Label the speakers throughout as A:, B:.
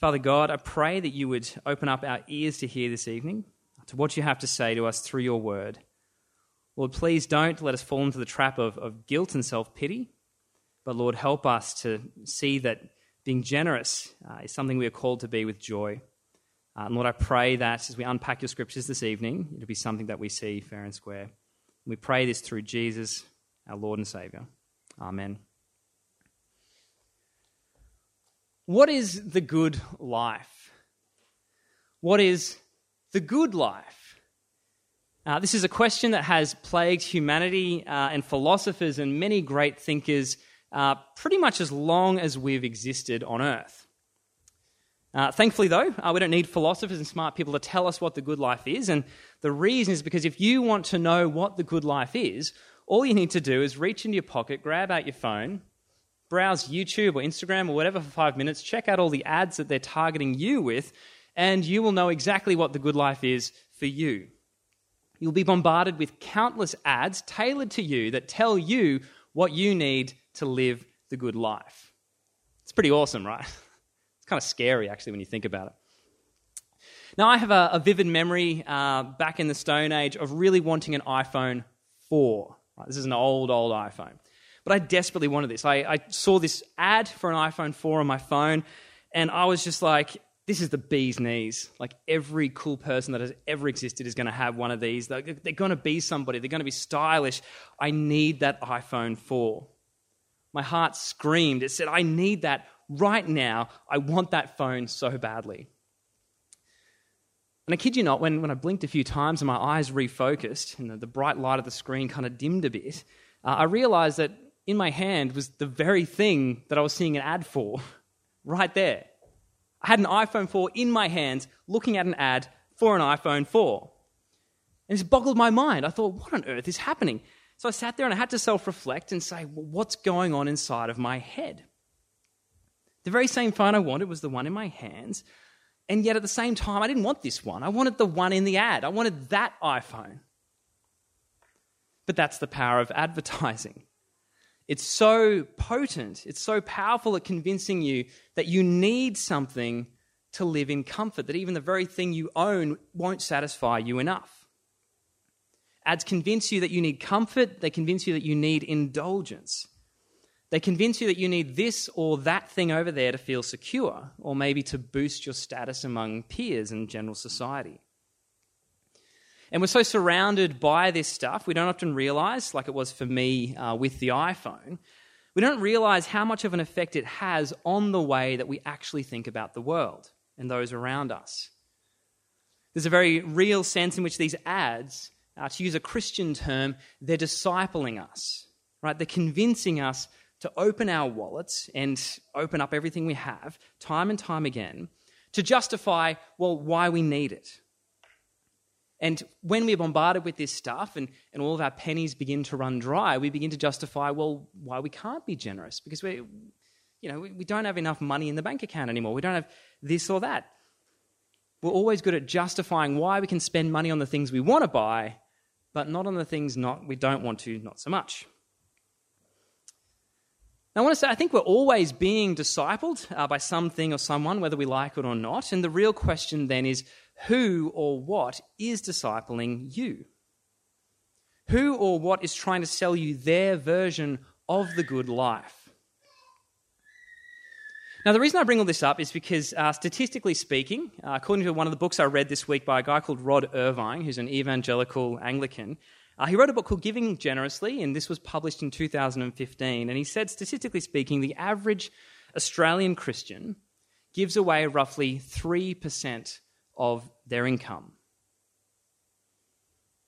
A: Father God, I pray that you would open up our ears to hear this evening, to what you have to say to us through your word. Lord, please don't let us fall into the trap of, of guilt and self pity, but Lord, help us to see that being generous uh, is something we are called to be with joy. Uh, and Lord, I pray that as we unpack your scriptures this evening, it'll be something that we see fair and square. We pray this through Jesus, our Lord and Savior. Amen. What is the good life? What is the good life? Uh, this is a question that has plagued humanity uh, and philosophers and many great thinkers uh, pretty much as long as we've existed on earth. Uh, thankfully, though, uh, we don't need philosophers and smart people to tell us what the good life is. And the reason is because if you want to know what the good life is, all you need to do is reach into your pocket, grab out your phone, browse YouTube or Instagram or whatever for five minutes, check out all the ads that they're targeting you with, and you will know exactly what the good life is for you. You'll be bombarded with countless ads tailored to you that tell you what you need to live the good life. It's pretty awesome, right? It's kind of scary, actually, when you think about it. Now, I have a, a vivid memory uh, back in the Stone Age of really wanting an iPhone 4. Right, this is an old, old iPhone. But I desperately wanted this. I, I saw this ad for an iPhone 4 on my phone, and I was just like, this is the bee's knees. Like every cool person that has ever existed is going to have one of these. They're, they're going to be somebody, they're going to be stylish. I need that iPhone 4. My heart screamed. It said, I need that right now. I want that phone so badly. And I kid you not, when, when I blinked a few times and my eyes refocused and the, the bright light of the screen kind of dimmed a bit, uh, I realized that in my hand was the very thing that I was seeing an ad for, right there. I had an iPhone 4 in my hands looking at an ad for an iPhone 4. And it boggled my mind. I thought, what on earth is happening? So I sat there and I had to self reflect and say, well, what's going on inside of my head? The very same phone I wanted was the one in my hands. And yet at the same time, I didn't want this one. I wanted the one in the ad. I wanted that iPhone. But that's the power of advertising. It's so potent, it's so powerful at convincing you that you need something to live in comfort, that even the very thing you own won't satisfy you enough. Ads convince you that you need comfort, they convince you that you need indulgence. They convince you that you need this or that thing over there to feel secure, or maybe to boost your status among peers and general society. And we're so surrounded by this stuff, we don't often realize, like it was for me uh, with the iPhone, we don't realize how much of an effect it has on the way that we actually think about the world and those around us. There's a very real sense in which these ads, uh, to use a Christian term, they're discipling us, right? They're convincing us to open our wallets and open up everything we have time and time again to justify, well, why we need it and when we're bombarded with this stuff and, and all of our pennies begin to run dry, we begin to justify, well, why we can't be generous because we, you know, we, we don't have enough money in the bank account anymore. We don't have this or that. We're always good at justifying why we can spend money on the things we want to buy, but not on the things not, we don't want to, not so much. Now, I want to say, I think we're always being discipled uh, by something or someone, whether we like it or not. And the real question then is who or what is discipling you? Who or what is trying to sell you their version of the good life? Now, the reason I bring all this up is because, uh, statistically speaking, uh, according to one of the books I read this week by a guy called Rod Irvine, who's an evangelical Anglican, uh, he wrote a book called Giving Generously, and this was published in 2015. And he said, statistically speaking, the average Australian Christian gives away roughly 3% of their income.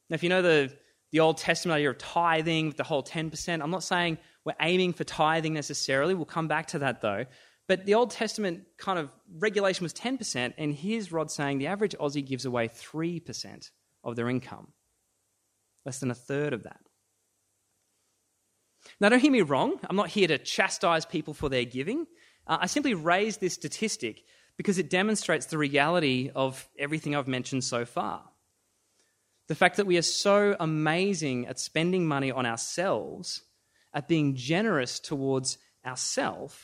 A: Now, if you know the, the Old Testament idea of tithing, the whole 10%, I'm not saying we're aiming for tithing necessarily. We'll come back to that though. But the Old Testament kind of regulation was 10%, and here's Rod saying the average Aussie gives away 3% of their income, less than a third of that. Now, don't hear me wrong. I'm not here to chastise people for their giving. Uh, I simply raise this statistic because it demonstrates the reality of everything I've mentioned so far. The fact that we are so amazing at spending money on ourselves, at being generous towards ourselves,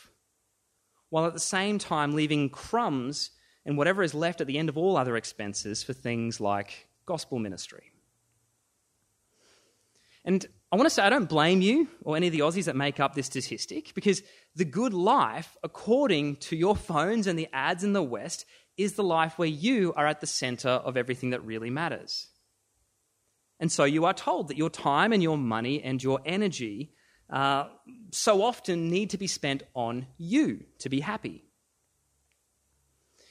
A: while at the same time leaving crumbs and whatever is left at the end of all other expenses for things like gospel ministry. And I want to say I don't blame you or any of the Aussies that make up this statistic because the good life, according to your phones and the ads in the West, is the life where you are at the center of everything that really matters. And so you are told that your time and your money and your energy uh, so often need to be spent on you to be happy.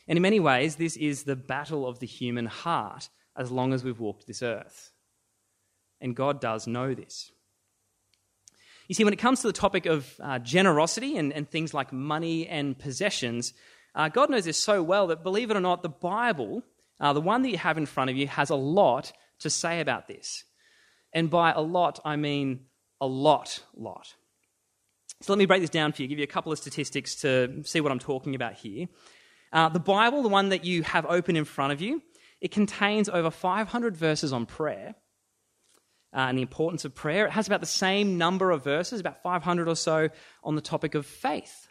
A: And in many ways, this is the battle of the human heart as long as we've walked this earth. And God does know this. You see, when it comes to the topic of uh, generosity and, and, things like money and possessions, uh, God knows this so well that, believe it or not, the Bible, uh, the one that you have in front of you, has a lot to say about this. And by a lot, I mean a lot, lot. So let me break this down for you, give you a couple of statistics to see what I'm talking about here. Uh, the Bible, the one that you have open in front of you, it contains over 500 verses on prayer uh, and the importance of prayer. It has about the same number of verses, about 500 or so, on the topic of faith.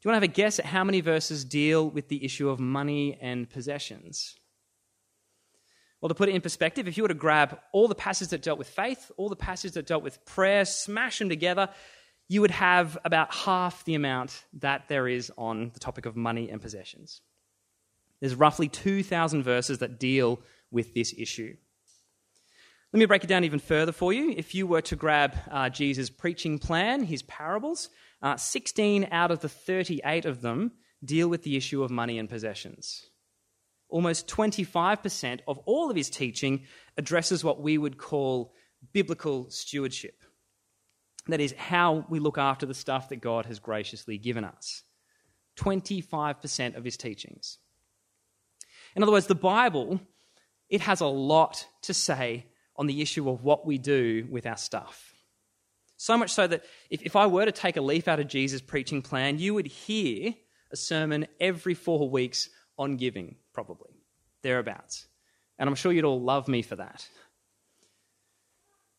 A: Do you want to have a guess at how many verses deal with the issue of money and possessions? Well, to put it in perspective, if you were to grab all the passages that dealt with faith, all the passages that dealt with prayer, smash them together, you would have about half the amount that there is on the topic of money and possessions. There's roughly 2,000 verses that deal with this issue. Let me break it down even further for you. If you were to grab uh, Jesus' preaching plan, his parables, uh, 16 out of the 38 of them deal with the issue of money and possessions. Almost 25% of all of his teaching addresses what we would call biblical stewardship. That is, how we look after the stuff that God has graciously given us. 25% of his teachings. In other words, the Bible, it has a lot to say on the issue of what we do with our stuff. So much so that if, if I were to take a leaf out of Jesus' preaching plan, you would hear a sermon every four weeks on giving, probably, thereabouts. And I'm sure you'd all love me for that.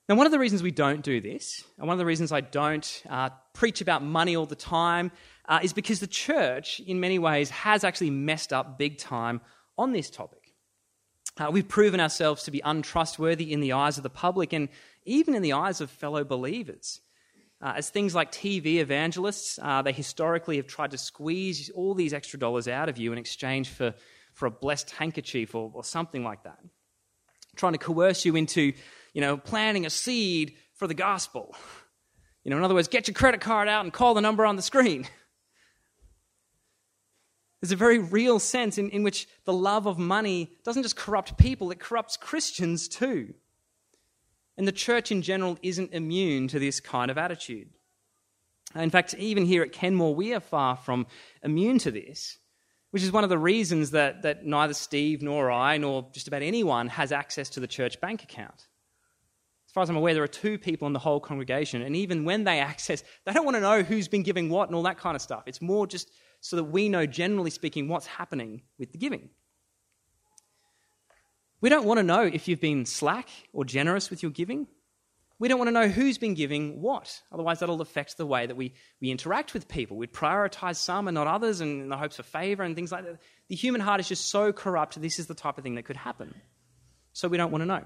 A: Now, one of the reasons we don't do this, and one of the reasons I don't uh, preach about money all the time, uh, is because the church, in many ways, has actually messed up big time on this topic. Uh, we've proven ourselves to be untrustworthy in the eyes of the public and even in the eyes of fellow believers. Uh, as things like TV evangelists, uh, they historically have tried to squeeze all these extra dollars out of you in exchange for, for a blessed handkerchief or, or something like that. Trying to coerce you into, you know, planting a seed for the gospel. You know, in other words, get your credit card out and call the number on the screen. There's a very real sense in, in which the love of money doesn't just corrupt people, it corrupts Christians too. And the church in general isn't immune to this kind of attitude. Uh, in fact, even here at Kenmore, we are far from immune to this, which is one of the reasons that, that neither Steve nor I, nor just about anyone, has access to the church bank account. As far as I'm aware, there are two people in the whole congregation, and even when they access, they don't want to know who's been giving what and all that kind of stuff. It's more just so that we know, generally speaking, what's happening with the giving. We don't want to know if you've been slack or generous with your giving. We don't want to know who's been giving what. Otherwise, that'll affect the way that we, we interact with people. We'd prioritize some and not others and in the hopes of favor and things like that. The human heart is just so corrupt, this is the type of thing that could happen. So we don't want to know.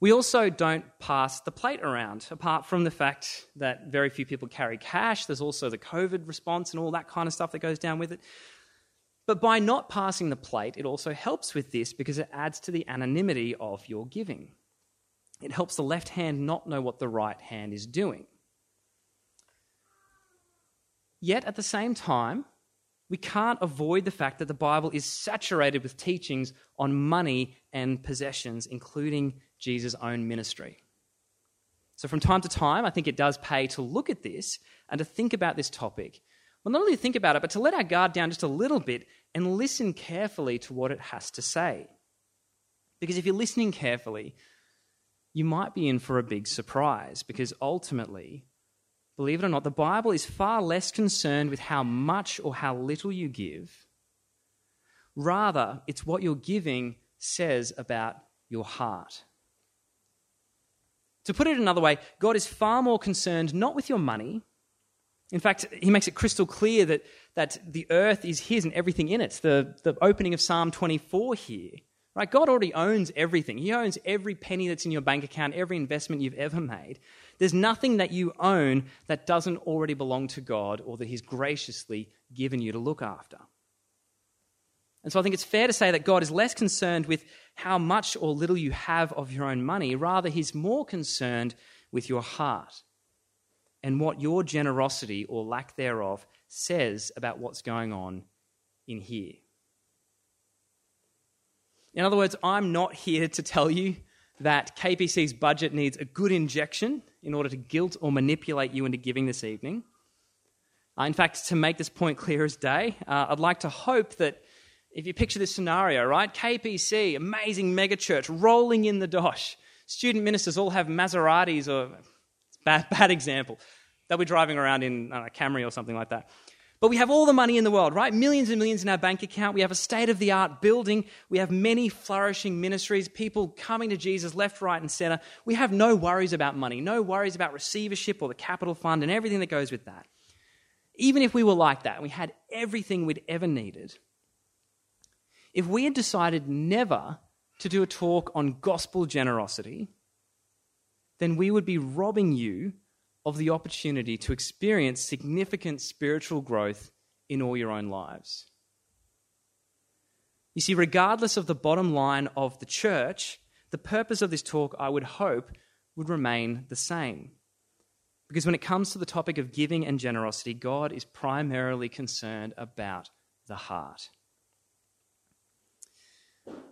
A: We also don't pass the plate around, apart from the fact that very few people carry cash. There's also the COVID response and all that kind of stuff that goes down with it. But by not passing the plate, it also helps with this because it adds to the anonymity of your giving. It helps the left hand not know what the right hand is doing. Yet at the same time, we can't avoid the fact that the Bible is saturated with teachings on money and possessions, including Jesus' own ministry. So, from time to time, I think it does pay to look at this and to think about this topic. Well, not only to think about it, but to let our guard down just a little bit and listen carefully to what it has to say. Because if you're listening carefully, you might be in for a big surprise because ultimately, believe it or not, the Bible is far less concerned with how much or how little you give. Rather, it's what you're giving says about your heart. To put it another way, God is far more concerned not with your money, In fact, he makes it crystal clear that, that the earth is his and everything in it. The, the opening of Psalm 24 here. Right? God already owns everything. He owns every penny that's in your bank account, every investment you've ever made. There's nothing that you own that doesn't already belong to God or that He's graciously given you to look after. And so I think it's fair to say that God is less concerned with how much or little you have of your own money. Rather, He's more concerned with your heart and what your generosity or lack thereof says about what's going on in here. In other words, I'm not here to tell you that KPC's budget needs a good injection in order to guilt or manipulate you into giving this evening. Uh, in fact, to make this point clear as day, uh, I'd like to hope that if you picture this scenario, right? KPC, amazing megachurch, rolling in the dosh. Student ministers all have Maseratis or bad, bad example. They'll be driving around in a Camry or something like that. But we have all the money in the world, right? Millions and millions in our bank account. We have a state of the art building. We have many flourishing ministries, people coming to Jesus left, right, and center. We have no worries about money, no worries about receivership or the capital fund and everything that goes with that. Even if we were like that, we had everything we'd ever needed. If we had decided never to do a talk on gospel generosity, then we would be robbing you of the opportunity to experience significant spiritual growth in all your own lives. You see, regardless of the bottom line of the church, the purpose of this talk, I would hope, would remain the same. Because when it comes to the topic of giving and generosity, God is primarily concerned about the heart.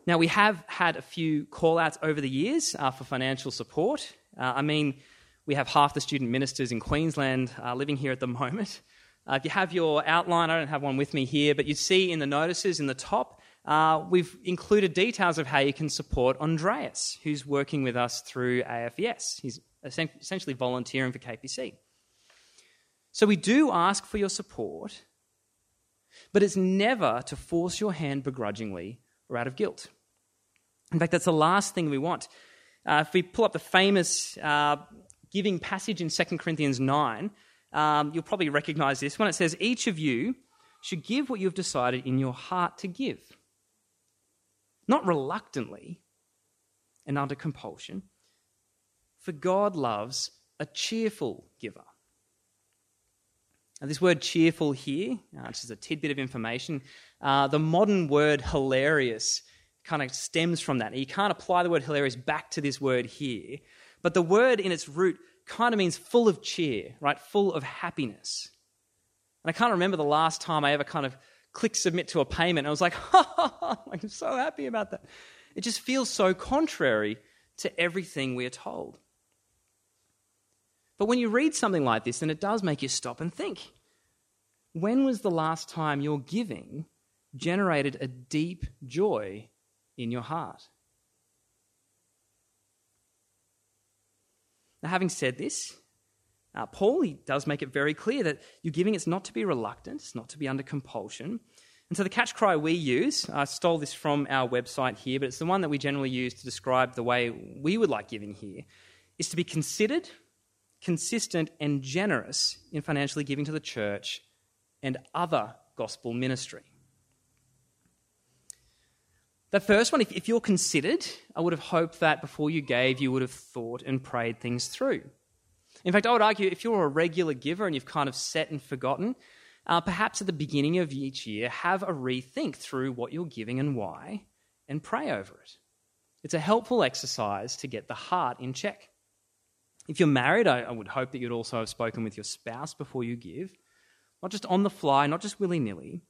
A: Now, we have had a few call outs over the years uh, for financial support. Uh, I mean, we have half the student ministers in Queensland uh, living here at the moment. Uh, if you have your outline, I don't have one with me here, but you see in the notices in the top, uh, we've included details of how you can support Andreas, who's working with us through AFES. He's essentially volunteering for KPC. So we do ask for your support, but it's never to force your hand begrudgingly or out of guilt. In fact, that's the last thing we want. Uh, if we pull up the famous uh, giving passage in 2 Corinthians 9, um, you'll probably recognize this when it says, Each of you should give what you've decided in your heart to give. Not reluctantly and under compulsion, for God loves a cheerful giver. Now, this word cheerful here, uh, is a tidbit of information, uh, the modern word hilarious kind of stems from that. You can't apply the word hilarious back to this word here, but the word in its root kind of means full of cheer, right? Full of happiness. And I can't remember the last time I ever kind of clicked submit to a payment. I was like, I'm so happy about that. It just feels so contrary to everything we are told. But when you read something like this, then it does make you stop and think. When was the last time your giving generated a deep joy in your heart? Now, having said this, uh, Paul he does make it very clear that your giving is not to be reluctant, it's not to be under compulsion. And so the catch cry we use, I stole this from our website here, but it's the one that we generally use to describe the way we would like giving here, is to be considered, consistent, and generous in financially giving to the church and other gospel ministry. The first one, if, if you're considered, I would have hoped that before you gave, you would have thought and prayed things through. In fact, I would argue if you're a regular giver and you've kind of set and forgotten, uh, perhaps at the beginning of each year, have a rethink through what you're giving and why, and pray over it. It's a helpful exercise to get the heart in check. If you're married, I, I would hope that you'd also have spoken with your spouse before you give, not just on the fly, not just willy nilly,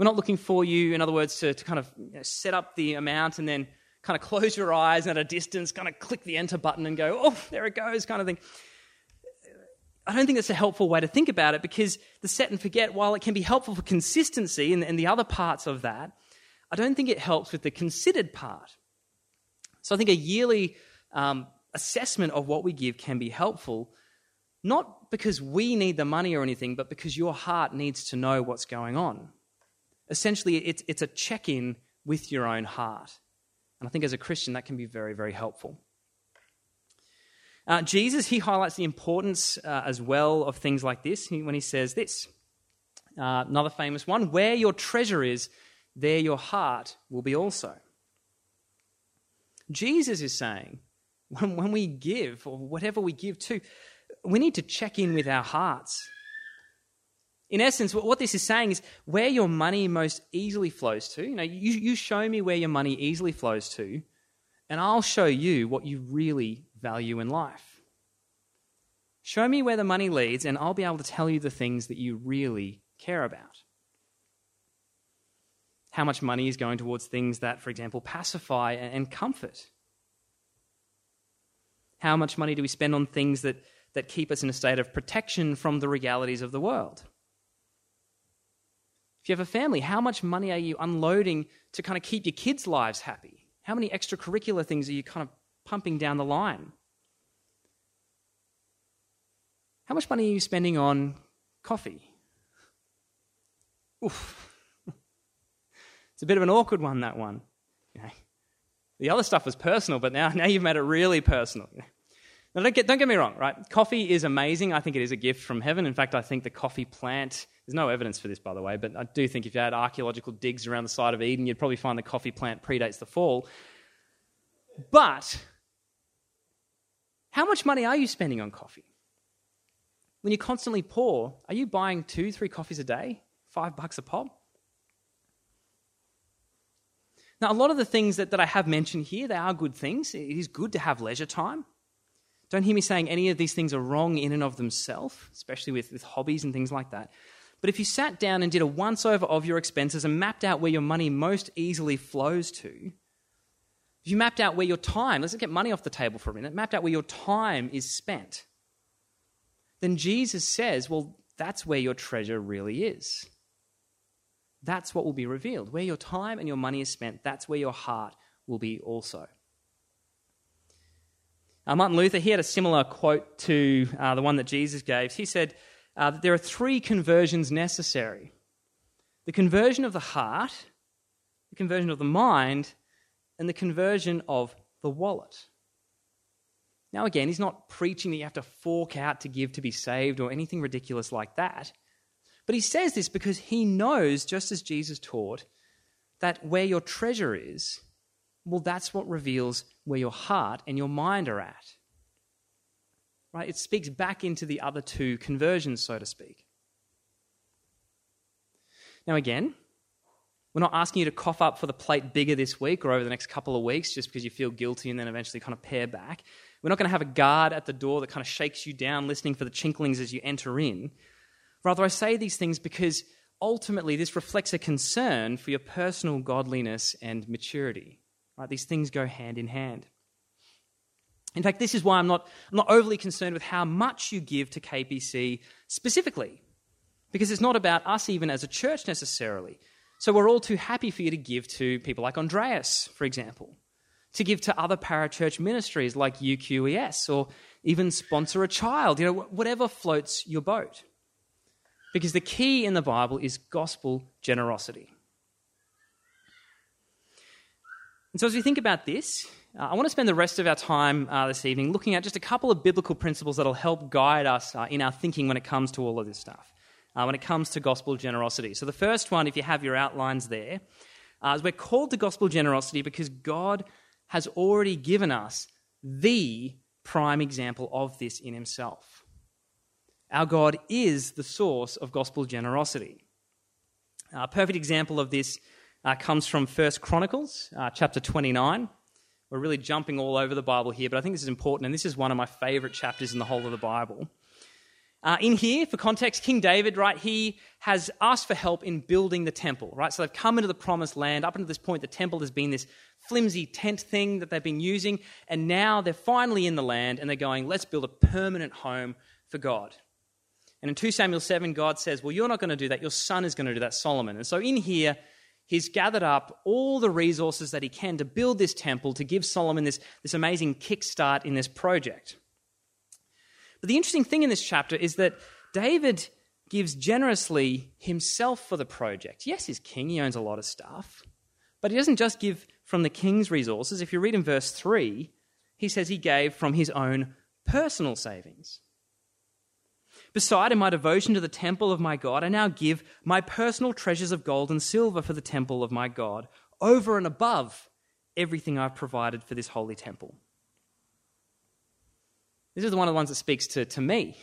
A: we're not looking for you, in other words, to, to kind of you know, set up the amount and then kind of close your eyes and at a distance, kind of click the enter button and go, oh, there it goes, kind of thing. I don't think that's a helpful way to think about it because the set and forget, while it can be helpful for consistency and, and the other parts of that, I don't think it helps with the considered part. So I think a yearly um, assessment of what we give can be helpful, not because we need the money or anything, but because your heart needs to know what's going on essentially it's, it's a check in with your own heart. And I think as a Christian, that can be very, very helpful. Uh, Jesus, he highlights the importance uh, as well of things like this when he says this. Uh, another famous one where your treasure is, there your heart will be also. Jesus is saying when, when we give, or whatever we give to, we need to check in with our hearts. In essence, what this is saying is where your money most easily flows to. You know, you, you show me where your money easily flows to, and I'll show you what you really value in life. Show me where the money leads, and I'll be able to tell you the things that you really care about. How much money is going towards things that, for example, pacify and comfort? How much money do we spend on things that, that keep us in a state of protection from the realities of the world? If you have a family, how much money are you unloading to kind of keep your kids' lives happy? How many extracurricular things are you kind of pumping down the line? How much money are you spending on coffee? Oof. it's a bit of an awkward one, that one. You know, the other stuff was personal, but now, now you've made it really personal. Now, don't get, don't get me wrong, right? Coffee is amazing. I think it is a gift from heaven. In fact, I think the coffee plant, there's no evidence for this, by the way, but I do think if you had archaeological digs around the side of Eden, you'd probably find the coffee plant predates the fall. But how much money are you spending on coffee? When you're constantly poor, are you buying two, three coffees a day? Five bucks a pop? Now, a lot of the things that, that I have mentioned here, they are good things. It is good to have leisure time. Don't hear me saying any of these things are wrong in and of themselves, especially with, with hobbies and things like that. But if you sat down and did a once over of your expenses and mapped out where your money most easily flows to, if you mapped out where your time, let's get money off the table for a minute, mapped out where your time is spent, then Jesus says, well, that's where your treasure really is. That's what will be revealed. Where your time and your money is spent, that's where your heart will be also. Uh, Martin Luther, he had a similar quote to uh, the one that Jesus gave. He said uh, that there are three conversions necessary the conversion of the heart, the conversion of the mind, and the conversion of the wallet. Now, again, he's not preaching that you have to fork out to give to be saved or anything ridiculous like that. But he says this because he knows, just as Jesus taught, that where your treasure is, well, that's what reveals where your heart and your mind are at. Right? It speaks back into the other two conversions, so to speak. Now, again, we're not asking you to cough up for the plate bigger this week or over the next couple of weeks just because you feel guilty and then eventually kind of pare back. We're not going to have a guard at the door that kind of shakes you down, listening for the chinklings as you enter in. Rather, I say these things because ultimately this reflects a concern for your personal godliness and maturity. Right? These things go hand in hand. In fact, this is why I'm not, I'm not overly concerned with how much you give to KPC specifically, because it's not about us even as a church necessarily. So we're all too happy for you to give to people like Andreas, for example, to give to other parachurch ministries like UQES, or even sponsor a child, you know, whatever floats your boat. Because the key in the Bible is gospel generosity. And so, as we think about this, uh, I want to spend the rest of our time uh, this evening looking at just a couple of biblical principles that will help guide us uh, in our thinking when it comes to all of this stuff, uh, when it comes to gospel generosity. So, the first one, if you have your outlines there, uh, is we're called to gospel generosity because God has already given us the prime example of this in Himself. Our God is the source of gospel generosity. A perfect example of this uh, comes from First Chronicles, uh, chapter 29. We're really jumping all over the Bible here, but I think this is important, and this is one of my favorite chapters in the whole of the Bible. Uh, in here, for context, King David, right, he has asked for help in building the temple, right? So they've come into the promised land. Up until this point, the temple has been this flimsy tent thing that they've been using, and now they're finally in the land and they're going, let's build a permanent home for God. And in 2 Samuel 7, God says, Well, you're not going to do that. Your son is going to do that, Solomon. And so in here, he's gathered up all the resources that he can to build this temple, to give Solomon this, this amazing kickstart in this project. But the interesting thing in this chapter is that David gives generously himself for the project. Yes, he's king, he owns a lot of stuff, but he doesn't just give from the king's resources. If you read in verse 3, he says he gave from his own personal savings. Beside, in my devotion to the temple of my God, I now give my personal treasures of gold and silver for the temple of my God, over and above everything I've provided for this holy temple. This is one of the ones that speaks to, to me.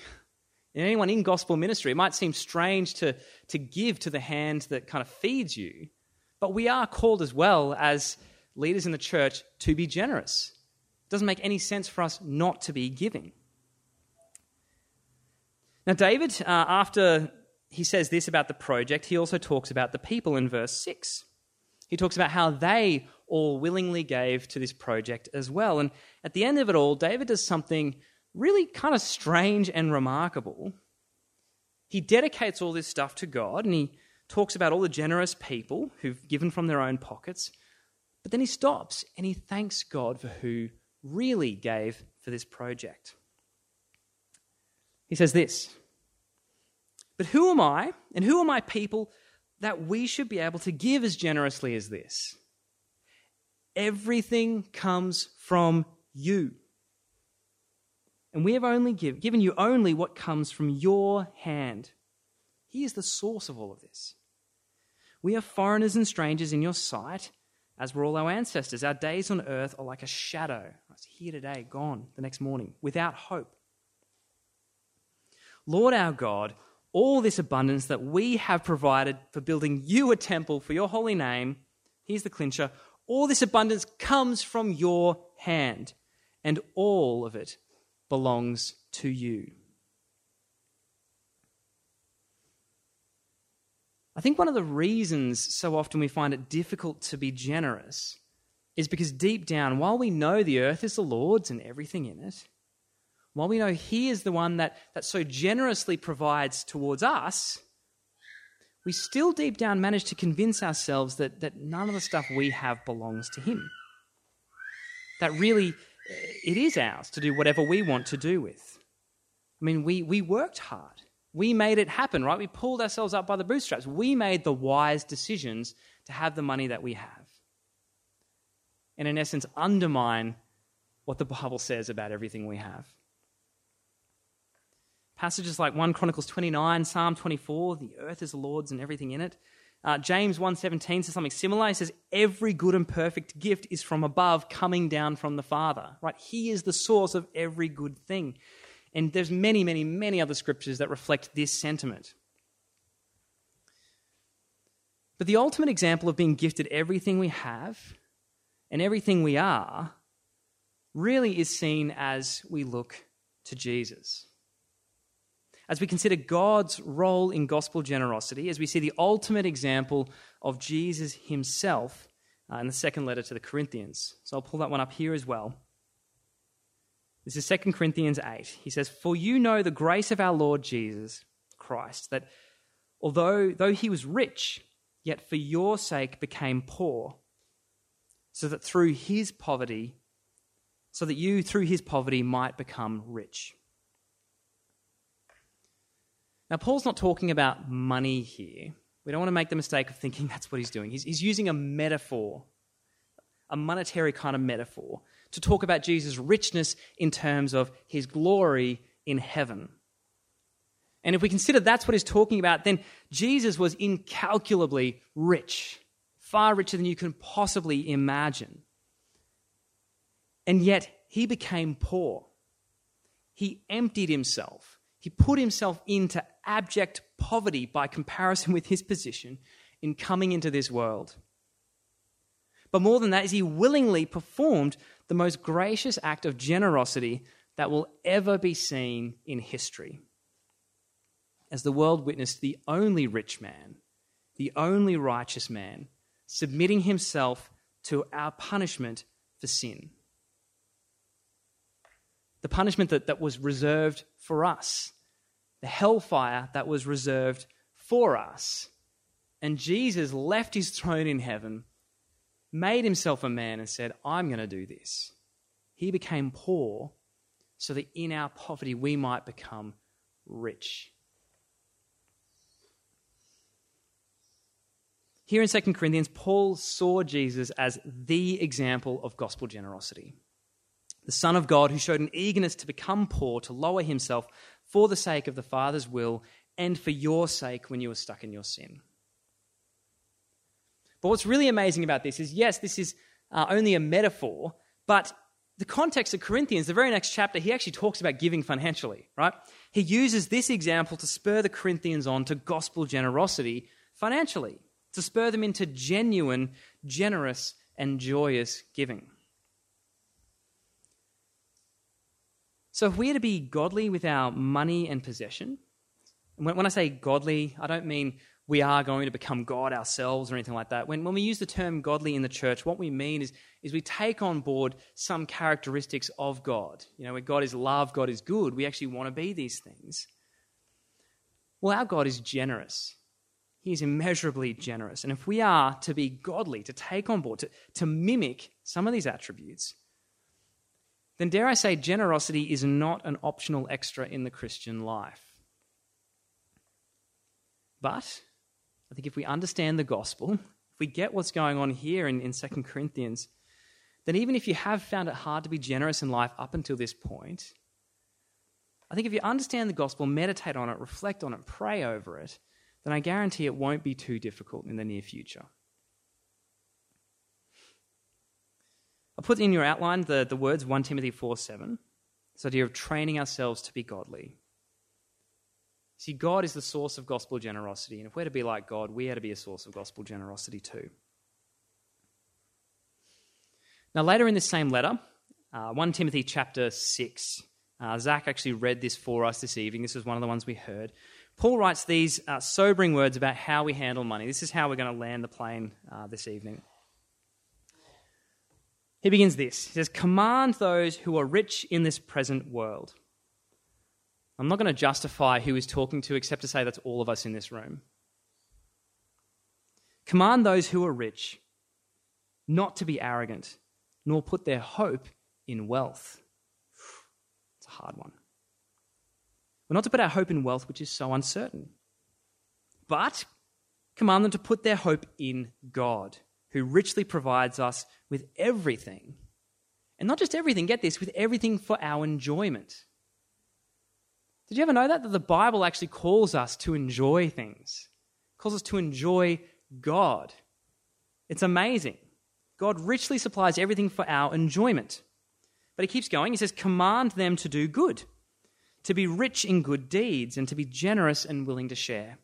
A: And anyone in gospel ministry, it might seem strange to, to give to the hand that kind of feeds you, but we are called as well as leaders in the church to be generous. It doesn't make any sense for us not to be giving. Now, David, uh, after he says this about the project, he also talks about the people in verse 6. He talks about how they all willingly gave to this project as well. And at the end of it all, David does something really kind of strange and remarkable. He dedicates all this stuff to God and he talks about all the generous people who've given from their own pockets. But then he stops and he thanks God for who really gave for this project. He says this But who am I and who are my people that we should be able to give as generously as this? Everything comes from you. And we have only give, given you only what comes from your hand. He is the source of all of this. We are foreigners and strangers in your sight, as were all our ancestors. Our days on earth are like a shadow. It's here today, gone the next morning, without hope. Lord our God, all this abundance that we have provided for building you a temple for your holy name, here's the clincher all this abundance comes from your hand, and all of it belongs to you. I think one of the reasons so often we find it difficult to be generous is because deep down, while we know the earth is the Lord's and everything in it, while we know He is the one that, that so generously provides towards us, we still deep down manage to convince ourselves that, that none of the stuff we have belongs to Him. That really eh, it is ours to do whatever we want to do with. I mean, we, we worked hard. We made it happen, right? We pulled ourselves up by the bootstraps. We made the wise decisions to have the money that we have. And in essence, undermine what the Bible says about everything we have. Passages like 1 Chronicles 29, Psalm 24, the earth is the Lord's and everything in it. Uh, James 1.17 says something similar. He says, every good and perfect gift is from above, coming down from the Father. Right? He is the source of every good thing. And there's many, many, many other scriptures that reflect this sentiment. But the ultimate example of being gifted everything we have and everything we are really is seen as we look to Jesus as we consider God's role in gospel generosity, as we see the ultimate example of Jesus himself uh, in the second letter to the Corinthians. So I'll pull that one up here as well. This is 2 Corinthians 8. He says, For you know the grace of our Lord Jesus Christ, that although though he was rich, yet for your sake became poor, so that through his poverty, so that you through his poverty might become rich. Now, Paul's not talking about money here. We don't want to make the mistake of thinking that's what he's doing. He's, he's using a metaphor, a monetary kind of metaphor, to talk about Jesus' richness in terms of his glory in heaven. And if we consider that's what he's talking about, then Jesus was incalculably rich, far richer than you can possibly imagine. And yet, he became poor. He emptied himself he put himself into abject poverty by comparison with his position in coming into this world. But more than that, is he willingly performed the most gracious act of generosity that will ever be seen in history. As the world witnessed the only rich man, the only righteous man, submitting himself to our punishment for sin. The punishment that, that was reserved for us, the hellfire that was reserved for us. And Jesus left his throne in heaven, made himself a man, and said, I'm going to do this. He became poor so that in our poverty we might become rich. Here in 2 Corinthians, Paul saw Jesus as the example of gospel generosity. the Son of God who showed an eagerness to become poor, to lower himself for the sake of the Father's will and for your sake when you were stuck in your sin. But what's really amazing about this is yes, this is uh, only a metaphor, but the context of Corinthians, the very next chapter, he actually talks about giving financially, right? He uses this example to spur the Corinthians on to gospel generosity financially, to spur them into genuine, generous, and joyous giving. So, if we are to be godly with our money and possession, when, I say godly, I don't mean we are going to become God ourselves or anything like that. When, when we use the term godly in the church, what we mean is, is we take on board some characteristics of God. You know, where God is love, God is good, we actually want to be these things. Well, our God is generous. He is immeasurably generous. And if we are to be godly, to take on board, to, to mimic some of these attributes, then dare I say, generosity is not an optional extra in the Christian life. But I think if we understand the gospel, if we get what's going on here in, in 2 Corinthians, then even if you have found it hard to be generous in life up until this point, I think if you understand the gospel, meditate on it, reflect on it, pray over it, then I guarantee it won't be too difficult in the near future. I put in your outline the, the words 1 Timothy 4 7, this idea of training ourselves to be godly. See, God is the source of gospel generosity, and if we're to be like God, we are to be a source of gospel generosity too. Now, later in this same letter, uh, 1 Timothy chapter 6, uh, Zach actually read this for us this evening. This is one of the ones we heard. Paul writes these uh, sobering words about how we handle money. This is how we're going to land the plane uh, this evening. He begins this He says, Command those who are rich in this present world I'm not going to justify who he's talking to except to say that's all of us in this room. Command those who are rich not to be arrogant, nor put their hope in wealth. It's a hard one. We're not to put our hope in wealth, which is so uncertain. But command them to put their hope in God, who richly provides us with everything. And not just everything, get this, with everything for our enjoyment. Did you ever know that? That the Bible actually calls us to enjoy things, it calls us to enjoy God. It's amazing. God richly supplies everything for our enjoyment. But he keeps going. He says, Command them to do good, to be rich in good deeds, and to be generous and willing to share.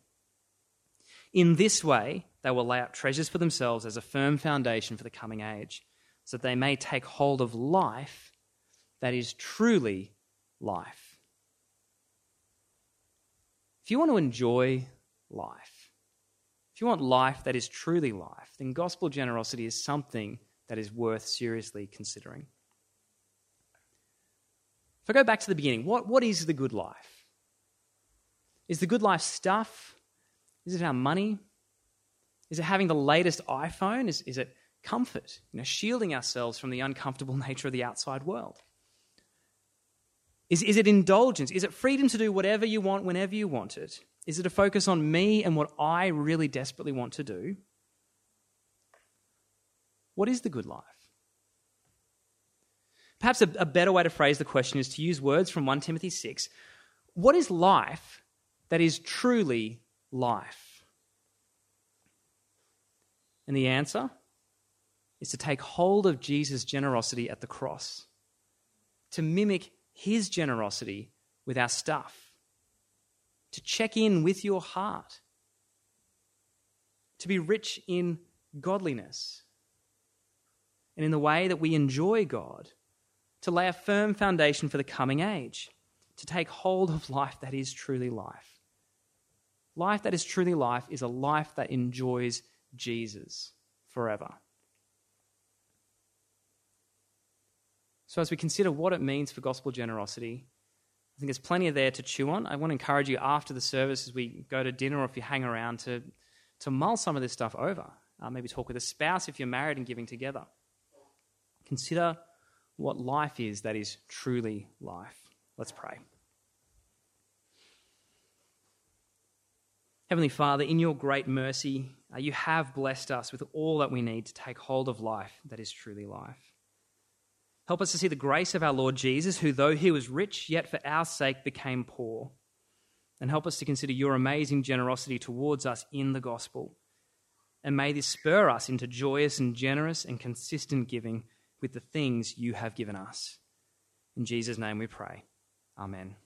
A: In this way, they will lay up treasures for themselves as a firm foundation for the coming age, so that they may take hold of life that is truly life. If you want to enjoy life, if you want life that is truly life, then gospel generosity is something that is worth seriously considering. If I go back to the beginning, what, what is the good life? Is the good life stuff? Is it our money? Is it having the latest iPhone? Is, is it comfort? You know, shielding ourselves from the uncomfortable nature of the outside world? Is, is it indulgence? Is it freedom to do whatever you want whenever you want it? Is it a focus on me and what I really desperately want to do? What is the good life? Perhaps a, a, better way to phrase the question is to use words from 1 Timothy 6. What is life that is truly life? And the answer is to take hold of Jesus' generosity at the cross, to mimic his generosity with our stuff, to check in with your heart, to be rich in godliness and in the way that we enjoy God, to lay a firm foundation for the coming age, to take hold of life that is truly life. Life that is truly life is a life that enjoys Jesus forever. So, as we consider what it means for gospel generosity, I think there's plenty there to chew on. I want to encourage you after the service, as we go to dinner or if you hang around, to, to mull some of this stuff over. Uh, maybe talk with a spouse if you're married and giving together. Consider what life is that is truly life. Let's pray. Heavenly Father, in your great mercy, uh, you have blessed us with all that we need to take hold of life that is truly life. Help us to see the grace of our Lord Jesus, who, though he was rich, yet for our sake became poor. And help us to consider your amazing generosity towards us in the gospel. And may this spur us into joyous and generous and consistent giving with the things you have given us. In Jesus' name we pray. Amen.